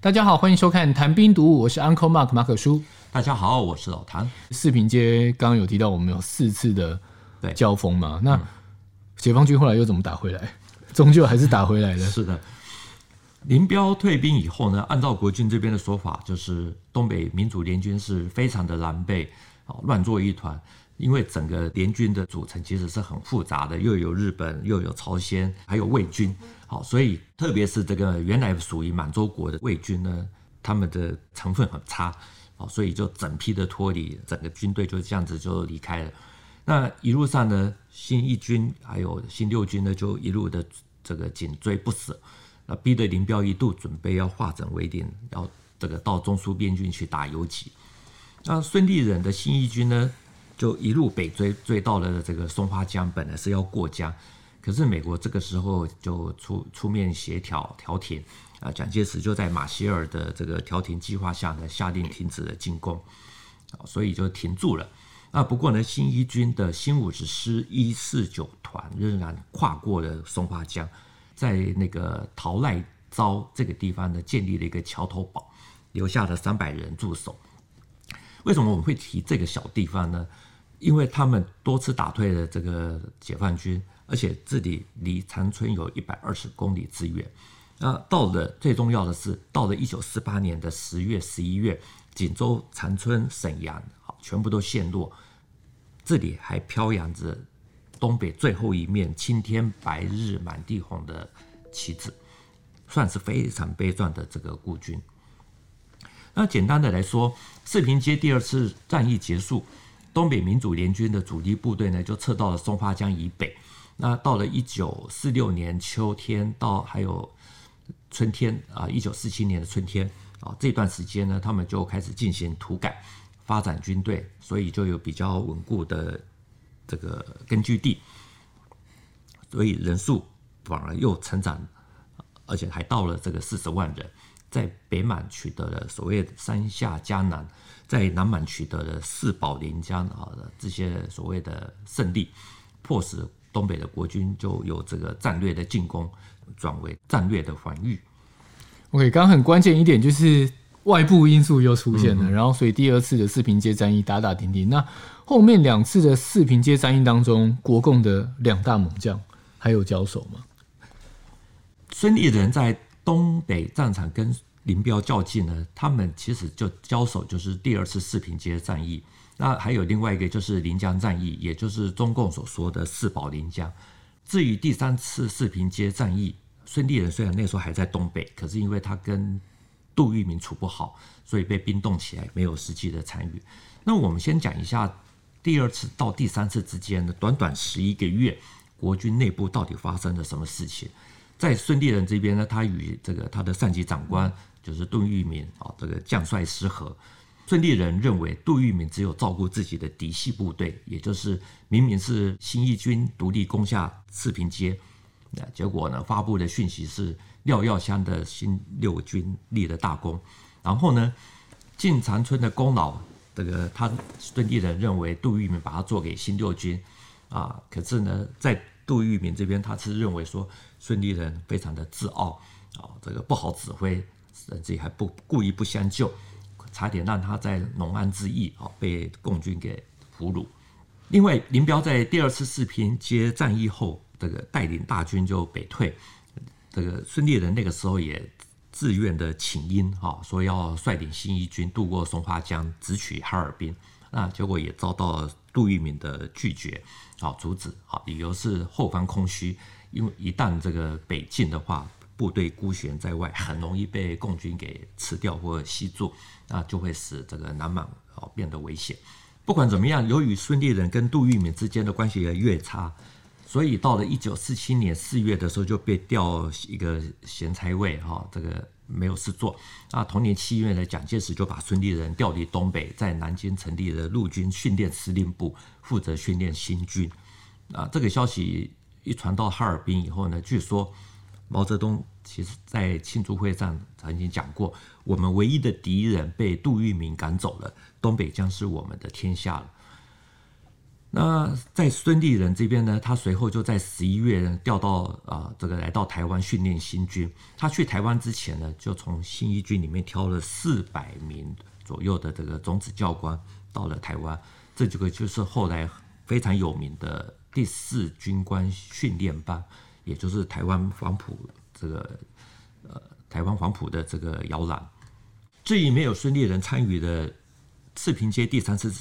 大家好，欢迎收看《谈兵读武》，我是 Uncle Mark 马可叔。大家好，我是老谭。四平街刚刚有提到，我们有四次的交锋嘛？那解放军后来又怎么打回来？终究还是打回来的。是的，林彪退兵以后呢，按照国军这边的说法，就是东北民主联军是非常的狼狈，乱作一团。因为整个联军的组成其实是很复杂的，又有日本，又有朝鲜，还有魏军，好，所以特别是这个原来属于满洲国的魏军呢，他们的成分很差，好，所以就整批的脱离，整个军队就这样子就离开了。那一路上呢，新一军还有新六军呢，就一路的这个紧追不舍，那逼得林彪一度准备要化整为零，要这个到中苏边境去打游击。那孙立人的新一军呢，就一路北追，追到了这个松花江，本来是要过江，可是美国这个时候就出出面协调调停，啊，蒋介石就在马歇尔的这个调停计划下呢，下令停止了进攻，啊，所以就停住了。啊，不过呢，新一军的新五十师一四九团仍然跨过了松花江，在那个陶赖遭这个地方呢，建立了一个桥头堡，留下了三百人驻守。为什么我们会提这个小地方呢？因为他们多次打退了这个解放军，而且这里离长春有一百二十公里之远。那到了最重要的是，到了一九四八年的十月、十一月，锦州、长春、沈阳，全部都陷落。这里还飘扬着东北最后一面青天白日满地红的旗帜，算是非常悲壮的这个孤军。那简单的来说，四平街第二次战役结束。东北民主联军的主力部队呢，就撤到了松花江以北。那到了一九四六年秋天到还有春天啊，一九四七年的春天啊，这段时间呢，他们就开始进行土改，发展军队，所以就有比较稳固的这个根据地，所以人数反而又成长，而且还到了这个四十万人。在北满取得了所谓的三下江南，在南满取得了四保临江啊的这些所谓的胜利，迫使东北的国军就由这个战略的进攻转为战略的防御。OK，刚刚很关键一点就是外部因素又出现了，嗯、然后所以第二次的四平街战役打打停停。那后面两次的四平街战役当中，国共的两大猛将还有交手吗？孙立人在。东北战场跟林彪较劲呢，他们其实就交手就是第二次四平街战役。那还有另外一个就是临江战役，也就是中共所说的四保临江。至于第三次四平街战役，孙立人虽然那时候还在东北，可是因为他跟杜聿明处不好，所以被冰冻起来，没有实际的参与。那我们先讲一下第二次到第三次之间的短短十一个月，国军内部到底发生了什么事情？在孙立人这边呢，他与这个他的上级长官就是杜聿明啊，这个将帅失和。孙立人认为杜聿明只有照顾自己的嫡系部队，也就是明明是新一军独立攻下四平街，那结果呢，发布的讯息是廖耀湘的新六军立了大功。然后呢，进长春的功劳，这个他孙立人认为杜聿明把他做给新六军啊，可是呢，在杜聿明这边他是认为说。孙立人非常的自傲啊，这个不好指挥，甚至还不故意不相救，差点让他在农安之役啊被共军给俘虏。另外，林彪在第二次四平街战役后，这个带领大军就北退。这个孙立人那个时候也自愿的请缨啊，说要率领新一军渡过松花江，直取哈尔滨。那结果也遭到杜聿明的拒绝，啊，阻止啊，理由是后方空虚。因为一旦这个北进的话，部队孤悬在外，很容易被共军给吃掉或吸住，那就会使这个南满哦变得危险。不管怎么样，由于孙立人跟杜聿明之间的关系也越差，所以到了一九四七年四月的时候就被调一个闲差位哈，这个没有事做。那同年七月呢，蒋介石就把孙立人调离东北，在南京成立了陆军训练司令部，负责训练新军。啊，这个消息。一传到哈尔滨以后呢，据说毛泽东其实在庆祝会上曾经讲过：“我们唯一的敌人被杜聿明赶走了，东北将是我们的天下了。”那在孙立人这边呢，他随后就在十一月调到啊、这个来到台湾训练新军。他去台湾之前呢，就从新一军里面挑了四百名左右的这个种子教官到了台湾。这几个就是后来非常有名的第四军官训练班，也就是台湾黄埔这个呃台湾黄埔的这个摇篮。至于没有孙立人参与的四平街第三次。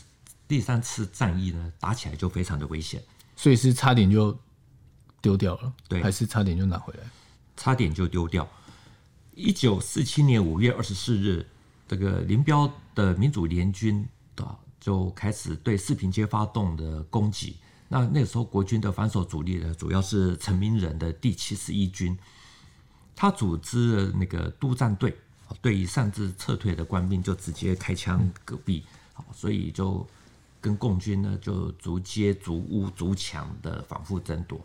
第三次战役呢，打起来就非常的危险，所以是差点就丢掉了，对，还是差点就拿回来，差点就丢掉。一九四七年五月二十四日，这个林彪的民主联军啊就开始对四平街发动的攻击。那那时候国军的防守主力呢，主要是陈明仁的第七十一军，他组织了那个督战队，对于擅自撤退的官兵就直接开枪戈壁，好，所以就。跟共军呢，就逐街、逐屋、逐墙的反复争夺。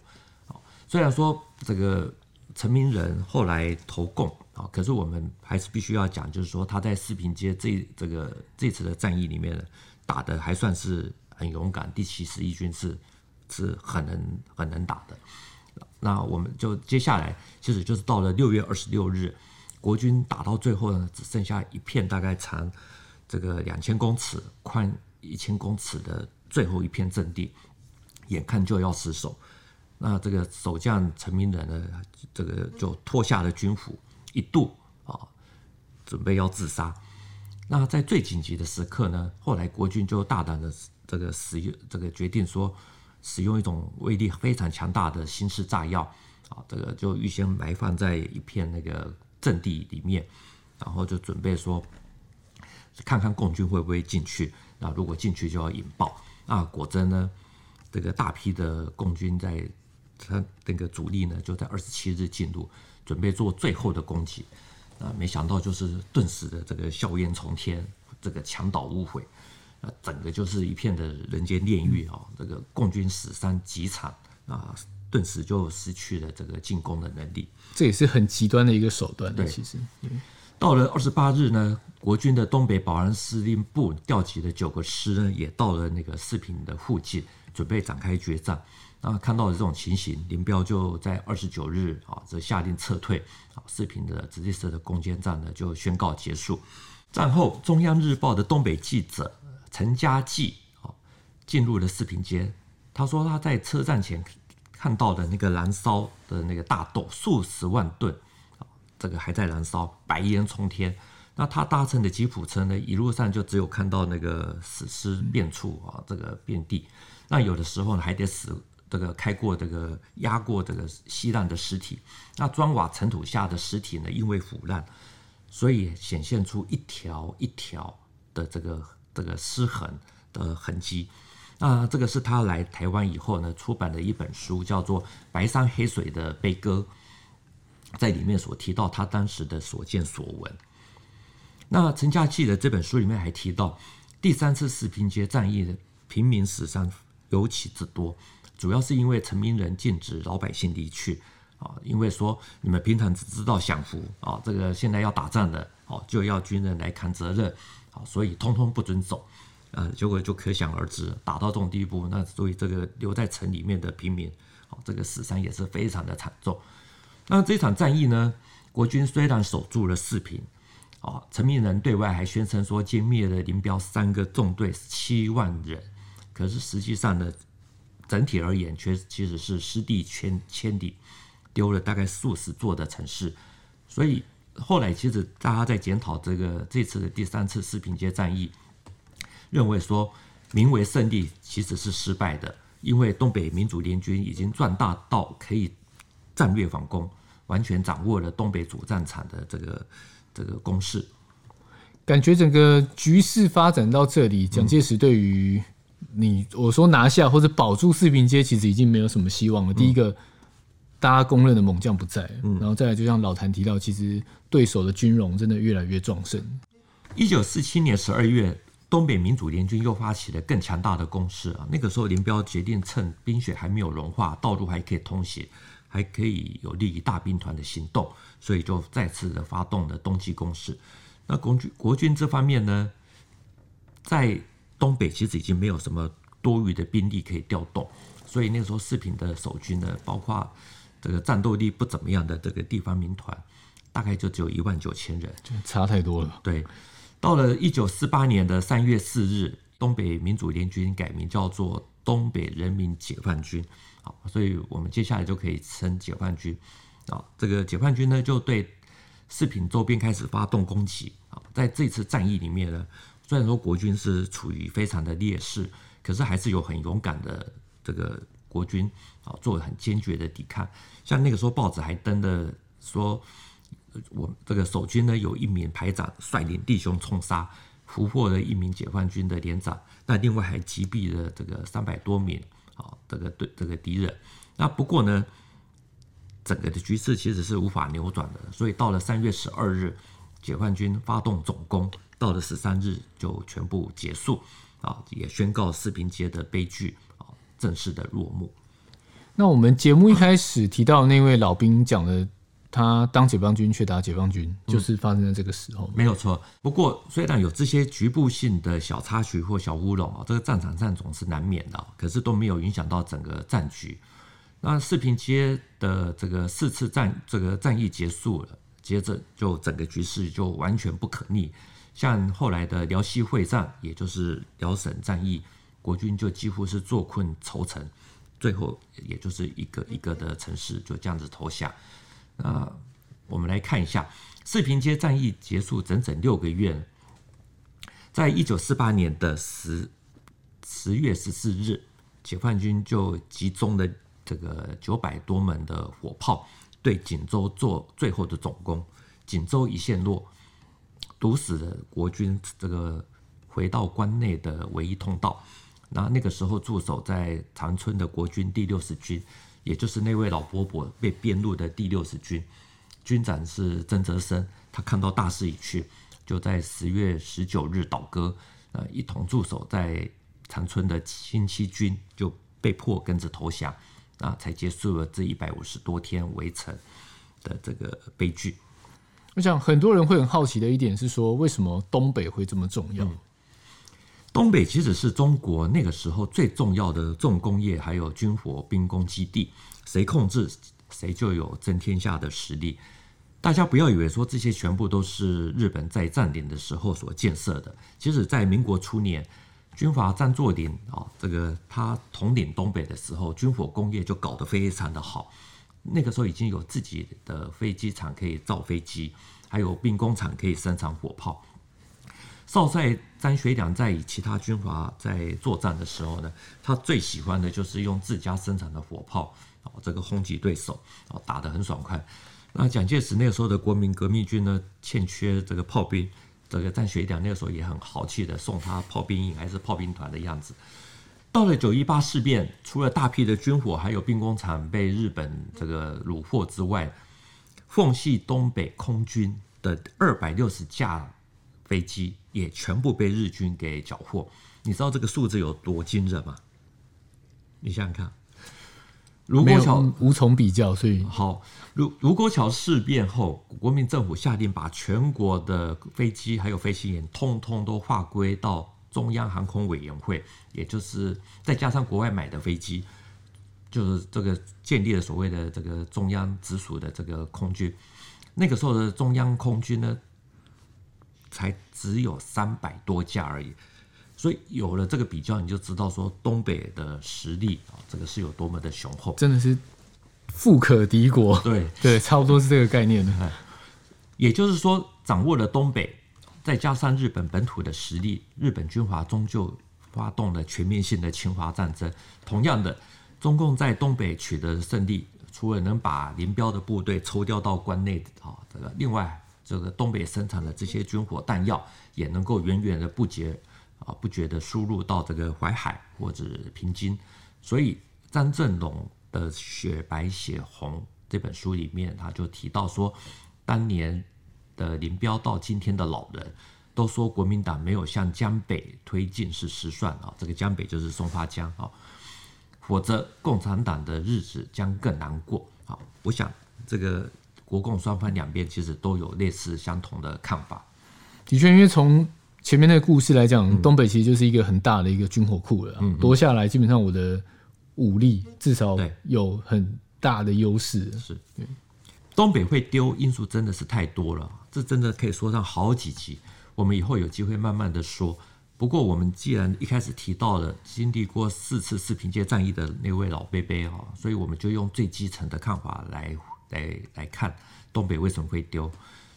虽然说这个陈明仁后来投共啊，可是我们还是必须要讲，就是说他在四平街这这个这次的战役里面打得还算是很勇敢。第七十一军是是很能很能打的。那我们就接下来，其实就是到了六月二十六日，国军打到最后呢，只剩下一片大概长这个两千公尺宽。一千公尺的最后一片阵地，眼看就要失守，那这个守将陈明仁呢，这个就脱下了军服，一度啊，准备要自杀。那在最紧急的时刻呢，后来国军就大胆的这个使用这个决定说，使用一种威力非常强大的新式炸药啊，这个就预先埋放在一片那个阵地里面，然后就准备说，看看共军会不会进去。那如果进去就要引爆，那果真呢，这个大批的共军在他那个主力呢，就在二十七日进入，准备做最后的攻击。啊，没想到就是顿时的这个硝烟冲天，这个墙倒屋毁，啊，整个就是一片的人间炼狱啊！这个共军死伤极惨啊，顿时就失去了这个进攻的能力。这也是很极端的一个手段。对，其实。到了二十八日呢，国军的东北保安司令部调集的九个师呢，也到了那个四平的附近，准备展开决战。那看到了这种情形，林彪就在二十九日啊，这下令撤退。啊，四平的直隶社的攻坚战呢，就宣告结束。战后，中央日报的东北记者陈家济啊，进入了四平街。他说他在车站前看到的那个燃烧的那个大豆数十万吨。这个还在燃烧，白烟冲天。那他搭乘的吉普车呢，一路上就只有看到那个死尸遍处啊，这个遍地。那有的时候呢，还得死这个开过这个压过这个稀烂的尸体。那砖瓦尘土下的尸体呢，因为腐烂，所以显现出一条一条的这个这个尸痕的痕迹。那这个是他来台湾以后呢，出版的一本书，叫做《白山黑水的悲歌》。在里面所提到他当时的所见所闻。那陈家济的这本书里面还提到，第三次四平街战役的平民死伤尤其之多，主要是因为陈明仁禁止老百姓离去啊，因为说你们平常只知道享福啊，这个现在要打仗了，哦，就要军人来扛责任，啊，所以通通不准走，啊，结果就可想而知，打到这种地步，那所以这个留在城里面的平民，啊，这个死伤也是非常的惨重。那这场战役呢，国军虽然守住了四平，啊，陈明仁对外还宣称说歼灭了林彪三个纵队七万人，可是实际上呢，整体而言却其实是失地千千里，丢了大概数十座的城市。所以后来其实大家在检讨这个这次的第三次四平街战役，认为说名为胜利其实是失败的，因为东北民主联军已经壮大到可以。战略反攻，完全掌握了东北主战场的这个这个攻势。感觉整个局势发展到这里，蒋介石对于你我说拿下或者保住四平街，其实已经没有什么希望了。第一个，大家公认的猛将不在，然后再来，就像老谭提到，其实对手的军容真的越来越壮盛。一九四七年十二月，东北民主联军又发起了更强大的攻势啊！那个时候，林彪决定趁冰雪还没有融化，道路还可以通行。还可以有利于大兵团的行动，所以就再次的发动了冬季攻势。那国军国军这方面呢，在东北其实已经没有什么多余的兵力可以调动，所以那时候四平的守军呢，包括这个战斗力不怎么样的这个地方民团，大概就只有一万九千人，就差太多了。对，到了一九四八年的三月四日，东北民主联军改名叫做东北人民解放军，好，所以我们接下来就可以称解放军。啊，这个解放军呢，就对四平周边开始发动攻击。啊，在这次战役里面呢，虽然说国军是处于非常的劣势，可是还是有很勇敢的这个国军啊，做很坚决的抵抗。像那个时候报纸还登的说，我这个守军呢，有一名排长率领弟兄冲杀，俘获了一名解放军的连长，那另外还击毙了这个三百多名啊，这个对这个敌人。那不过呢，整个的局势其实是无法扭转的，所以到了三月十二日，解放军发动总攻，到了十三日就全部结束，啊，也宣告四平街的悲剧啊正式的落幕。那我们节目一开始提到那位老兵讲的，他当解放军却打解放军，就是发生在这个时候。嗯，没有错。不过虽然有这些局部性的小插曲或小乌龙啊，这个战场上总是难免的，可是都没有影响到整个战局。那四平街的这个四次战这个战役结束了，接着就整个局势就完全不可逆。像后来的辽西会战，也就是辽沈战役，国军就几乎是坐困愁城，最后也就是一个一个的城市就这样子投降。那我们来看一下四平街战役结束整整六个月，在一九四八年的十十月十四日，解放军就集中了。这个九百多门的火炮对锦州做最后的总攻，锦州一陷落，堵死了国军这个回到关内的唯一通道。那那个时候驻守在长春的国军第六十军，也就是那位老伯伯被编入的第六十军，军长是曾泽生。他看到大势已去，就在十月十九日倒戈，呃，一同驻守在长春的新七军就被迫跟着投降。啊，才结束了这一百五十多天围城的这个悲剧。我想很多人会很好奇的一点是说，为什么东北会这么重要？东北其实是中国那个时候最重要的重工业还有军火兵工基地，谁控制谁就有争天下的实力。大家不要以为说这些全部都是日本在占领的时候所建设的，其实在民国初年。军阀张作霖啊，这个他统领东北的时候，军火工业就搞得非常的好。那个时候已经有自己的飞机场可以造飞机，还有兵工厂可以生产火炮。少帅张学良在与其他军阀在作战的时候呢，他最喜欢的就是用自家生产的火炮啊，这个轰击对手啊，打得很爽快。那蒋介石那个时候的国民革命军呢，欠缺这个炮兵。这个张学良那个时候也很豪气的送他炮兵营还是炮兵团的样子。到了九一八事变，除了大批的军火还有兵工厂被日本这个虏获之外，奉系东北空军的二百六十架飞机也全部被日军给缴获。你知道这个数字有多惊人吗？你想想看。卢沟桥无从比较，所以好。卢卢沟桥事变后，国民政府下令把全国的飞机还有飞行员通通都划归到中央航空委员会，也就是再加上国外买的飞机，就是这个建立了所谓的这个中央直属的这个空军。那个时候的中央空军呢，才只有三百多架而已。所以有了这个比较，你就知道说东北的实力啊，这个是有多么的雄厚，真的是富可敌国。对对，差不多是这个概念的。也就是说，掌握了东北，再加上日本本土的实力，日本军阀终究发动了全面性的侵华战争。同样的，中共在东北取得胜利，除了能把林彪的部队抽调到关内啊，这个另外这个东北生产的这些军火弹药，也能够源源的不绝。啊，不觉的输入到这个淮海或者平津，所以张振龙的《雪白血红》这本书里面，他就提到说，当年的林彪到今天的老人都说，国民党没有向江北推进是失算啊，这个江北就是松花江啊，否则共产党的日子将更难过啊。我想这个国共双方两边其实都有类似相同的看法。的确，因为从前面那个故事来讲，东北其实就是一个很大的一个军火库了，嗯，夺下来基本上我的武力至少有很大的优势。是，对，东北会丢因素真的是太多了，这真的可以说上好几集。我们以后有机会慢慢的说。不过我们既然一开始提到了经历过四次四平街战役的那位老伯伯哈，所以我们就用最基层的看法来来来看东北为什么会丢。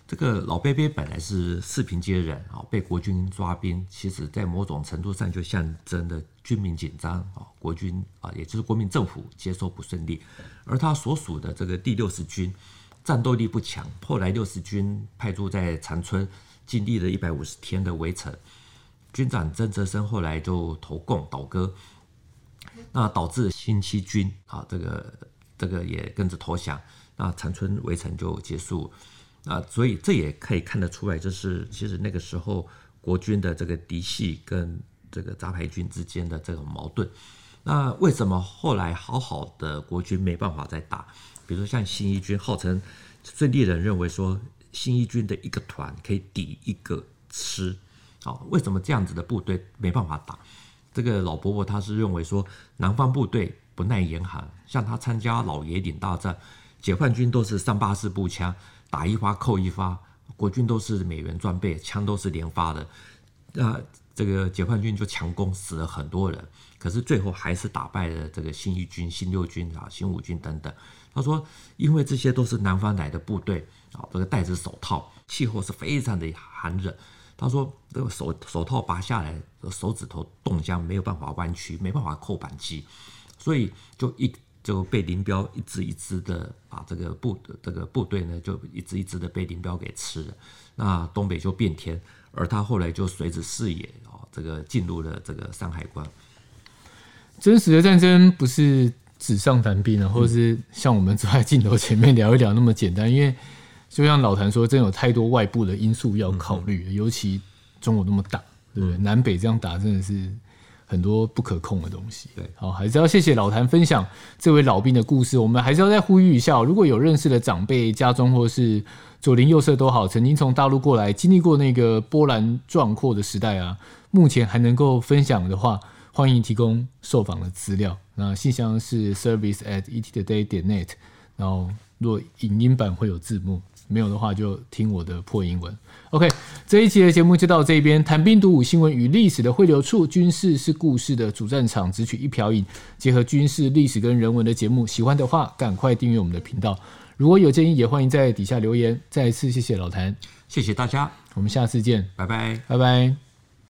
这个老伯伯本来是四平街人啊，被国军抓兵，其实在某种程度上就象征的军民紧张啊，国军啊，也就是国民政府接收不顺利，而他所属的这个第六十军战斗力不强，后来六十军派驻在长春，经历了一百五十天的围城，军长曾泽生后来就投共倒戈，那导致新七军啊，这个这个也跟着投降，那长春围城就结束。啊，所以这也可以看得出来，就是其实那个时候国军的这个嫡系跟这个杂牌军之间的这种矛盾。那为什么后来好好的国军没办法再打？比如说像新一军，号称最令人认为说新一军的一个团可以抵一个师。好，为什么这样子的部队没办法打？这个老伯伯他是认为说南方部队不耐严寒，像他参加老爷岭大战，解放军都是三八式步枪。打一发扣一发，国军都是美元装备，枪都是连发的。那这个解放军就强攻，死了很多人，可是最后还是打败了这个新一军、新六军啊、新五军等等。他说，因为这些都是南方来的部队啊，这个戴着手套，气候是非常的寒冷。他说，这个手手套拔下来，手指头冻僵，没有办法弯曲，没办法扣扳机，所以就一。就被林彪一支一支的把这个部这个部队呢，就一支一支的被林彪给吃了。那东北就变天，而他后来就随着视野啊，这个进入了这个山海关。真实的战争不是纸上谈兵啊，或者是像我们坐在镜头前面聊一聊那么简单。因为就像老谭说，真有太多外部的因素要考虑，尤其中国那么大，对不对？南北这样打真的是。很多不可控的东西，对，好，还是要谢谢老谭分享这位老兵的故事。我们还是要再呼吁一下，如果有认识的长辈、家中或是左邻右舍都好，曾经从大陆过来，经历过那个波澜壮阔的时代啊，目前还能够分享的话，欢迎提供受访的资料。那信箱是 service at ettoday 点 net，然后若影音版会有字幕。没有的话，就听我的破英文。OK，这一期的节目就到这边。谈兵读武，新闻与历史的汇流处，军事是故事的主战场，只取一瓢饮，结合军事、历史跟人文的节目。喜欢的话，赶快订阅我们的频道。如果有建议，也欢迎在底下留言。再一次谢谢老谭，谢谢大家，我们下次见，拜拜，拜拜。